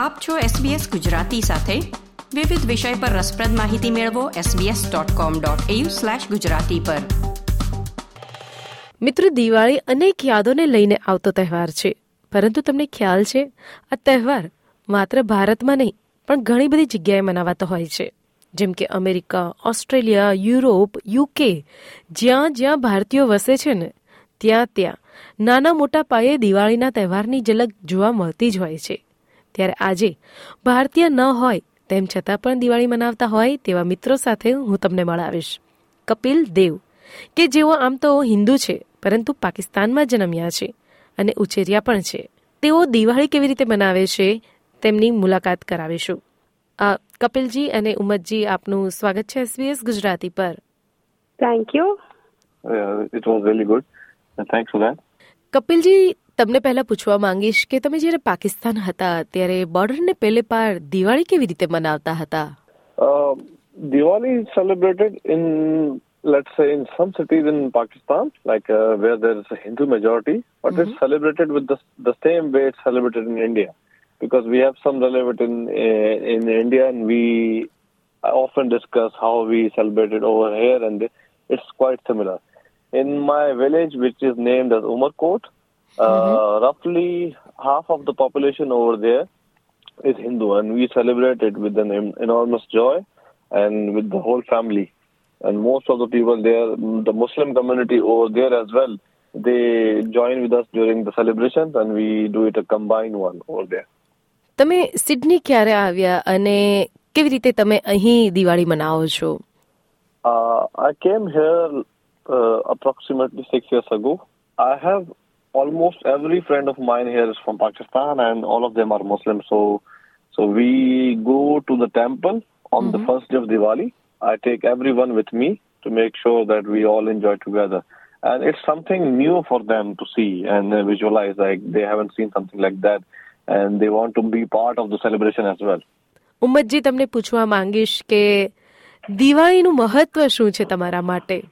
આપ છો SBS ગુજરાતી સાથે. વિવિધ વિષય પર રસપ્રદ માહિતી મેળવો sbs.com.au/gujarati પર. મિત્ર, દિવાળી અનેક યાદોને લઈને આવતો તહેવાર છે. પરંતુ તમને ખ્યાલ છે, આ તહેવાર માત્ર ભારતમાં નહીં, પણ ઘણી બધી જગ્યાએ મનાવાતો હોય છે. જેમ કે અમેરિકા, ઓસ્ટ્રેલિયા, યુરોપ, યુકે, જ્યાં જ્યાં ભારતીયો વસે છે ને, ત્યાં ત્યાં નાના મોટા પાયે દિવાળીના તહેવારની ઝલક જોવા મળતી જ હોય છે. ત્યારે આજે ભારતીય ન હોય તેમ છતાં પણ દિવાળી મનાવતા હોય તેવા મિત્રો સાથે હું તમને મળાવીશ. કપિલ દેવ કે જેઓ આમ તો હિન્દુ છે પરંતુ પાકિસ્તાનમાં જન્મ્યા છે અને ઉછેર્યા પણ છે. તેઓ દિવાળી કેવી રીતે મનાવે છે તેમની મુલાકાત કરાવીશું. કપિલજી અને ઉમદજી આપનું સ્વાગત છે એસબીએસ ગુજરાતી પર. Thank you it was very good thanks for that Kapilji તમને પહેલા પૂછવા માંગીશ કે તમે જ્યારે પાકિસ્તાન હતા ત્યારે બોર્ડરને પેલે પાર દિવાળી કેવી રીતે મનાવતા હતા Diwali is celebrated in, let's say, in some cities in Pakistan, like uh, where there is a Hindu majority, but it's celebrated with the, the same way it's celebrated in India. Because we have some relevant in uh, in India, and we often discuss how we celebrate it over here, and it's quite similar. In my village, which is named as Umarkot, uh, roughly half of the population over there is Hindu, and we celebrate it with an em- enormous joy and with the whole family. And most of the people there, the Muslim community over there as well, they join with us during the celebrations, and we do it a combined one over there. તમે Sydney ક્યારે આવ્યા અને કેવી રીતે તમે અહીં દિવાળી મનાવો છો Uh, I came here uh, approximately six years ago. I have almost every friend of mine here is from Pakistan, and all of them are Muslim. So, so we go to the temple on the first day of Diwali. I take everyone with me to make sure that we all enjoy together. And it's something new for them to see and uh, visualize. Like they haven't seen something like that, and they want to be part of the celebration as well. ઉમ્મતજી તમને પૂછવા માંગીશ કે દિવાળીનું મહત્વ શું છે તમારા માટે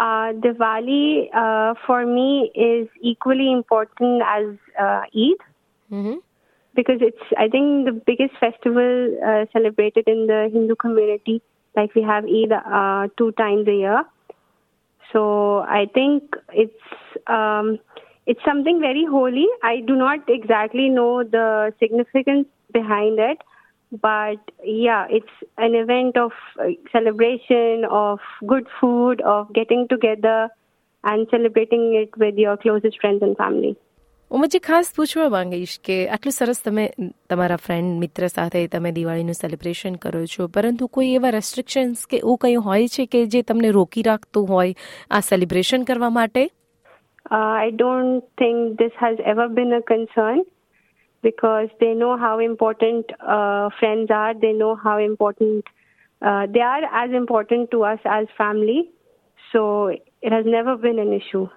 uh, Diwali uh, for me is equally important as uh, Eid because it's, I think, the biggest festival uh, celebrated in the Hindu community. Like we have Eid uh, two times a year. So I think it's um, it's something very holy. I do not exactly know the significance behind it, but yeah, it's an event of uh, celebration, of good food, of getting together and celebrating it with your closest friends and family. ઉમજી ખાસ પૂછવા માંગીશ કે આટલું સરસ તમે તમારા friend મિત્ર સાથે તમે દિવાળીનું સેલિબ્રેશન કરો છો પરંતુ કોઈ એવા રેસ્ટ્રિક્શન્સ કે એવું કંઈ હોય છે કે જે તમને રોકી રાખતું હોય આ સેલિબ્રેશન કરવા માટે Uh, I don't think this has ever been a concern because they know how important uh, friends are. They know how important uh, they are as important to us as family. So it has never been an issue.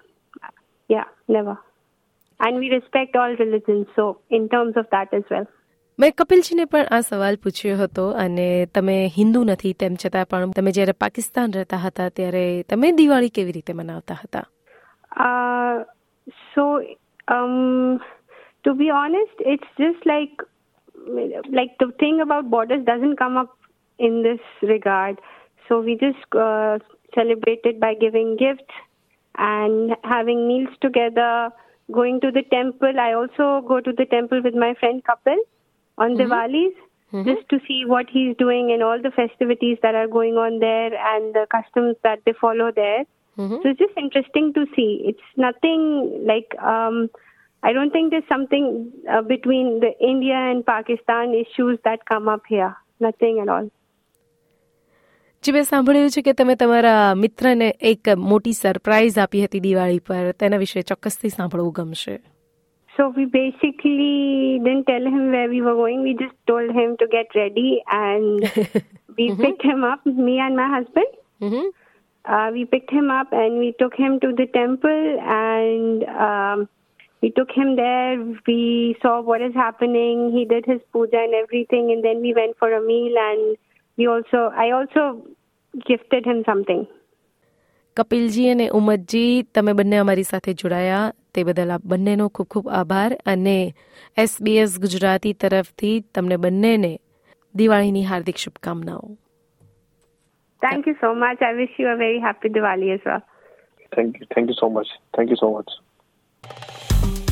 Yeah, never. And we respect all religions. So in terms of that as well. મેં કપિલજીને પણ આ સવાલ પૂછ્યો હતો અને તમે હિન્દુ નથી તેમ છતાં પણ તમે જ્યારે પાકિસ્તાન રહેતા હતા ત્યારે તમે દિવાળી કેવી રીતે મનાવતા હતા Uh, so, um, to be honest, it's just like like the thing about borders doesn't come up in this regard. So we just uh, celebrated by giving gifts and having meals together, going to the temple. I also go to the temple with my friend Kapil on Diwali's just to see what he's doing and all the festivities that are going on there and the customs that they follow there. So it's just interesting to see. It's nothing like um, I don't think there's something uh, between the India and Pakistan issues that come up here. Nothing at all. જે મેં સાંભળ્યું છે કે તમે તમારા મિત્રને એક મોટી સરપ્રાઈઝ આપી હતી દિવાળી પર તેના વિશે ચોક્કસથી સાંભળવું ગમશે So we basically didn't tell him where we were going. We just told him to get ready, and we picked him up. Me and my husband. Uh, we picked him up and we took him to the temple and um, we took him there. We saw what is happening. He did his puja and everything, and then we went for a meal. And we also, I also gifted him something. કપિલજી અને ઉમદજી તમે બંને અમારી સાથે જોડાયા તે બદલ આપ બંનેનો ખૂબ ખૂબ આભાર અને એસબીએસ ગુજરાતી તરફથી તમને બંનેને દિવાળીની હાર્દિક શુભકામનાઓ Thank you so much. I wish you a very happy Diwali as well. Thank you. Thank you so much. Thank you so much.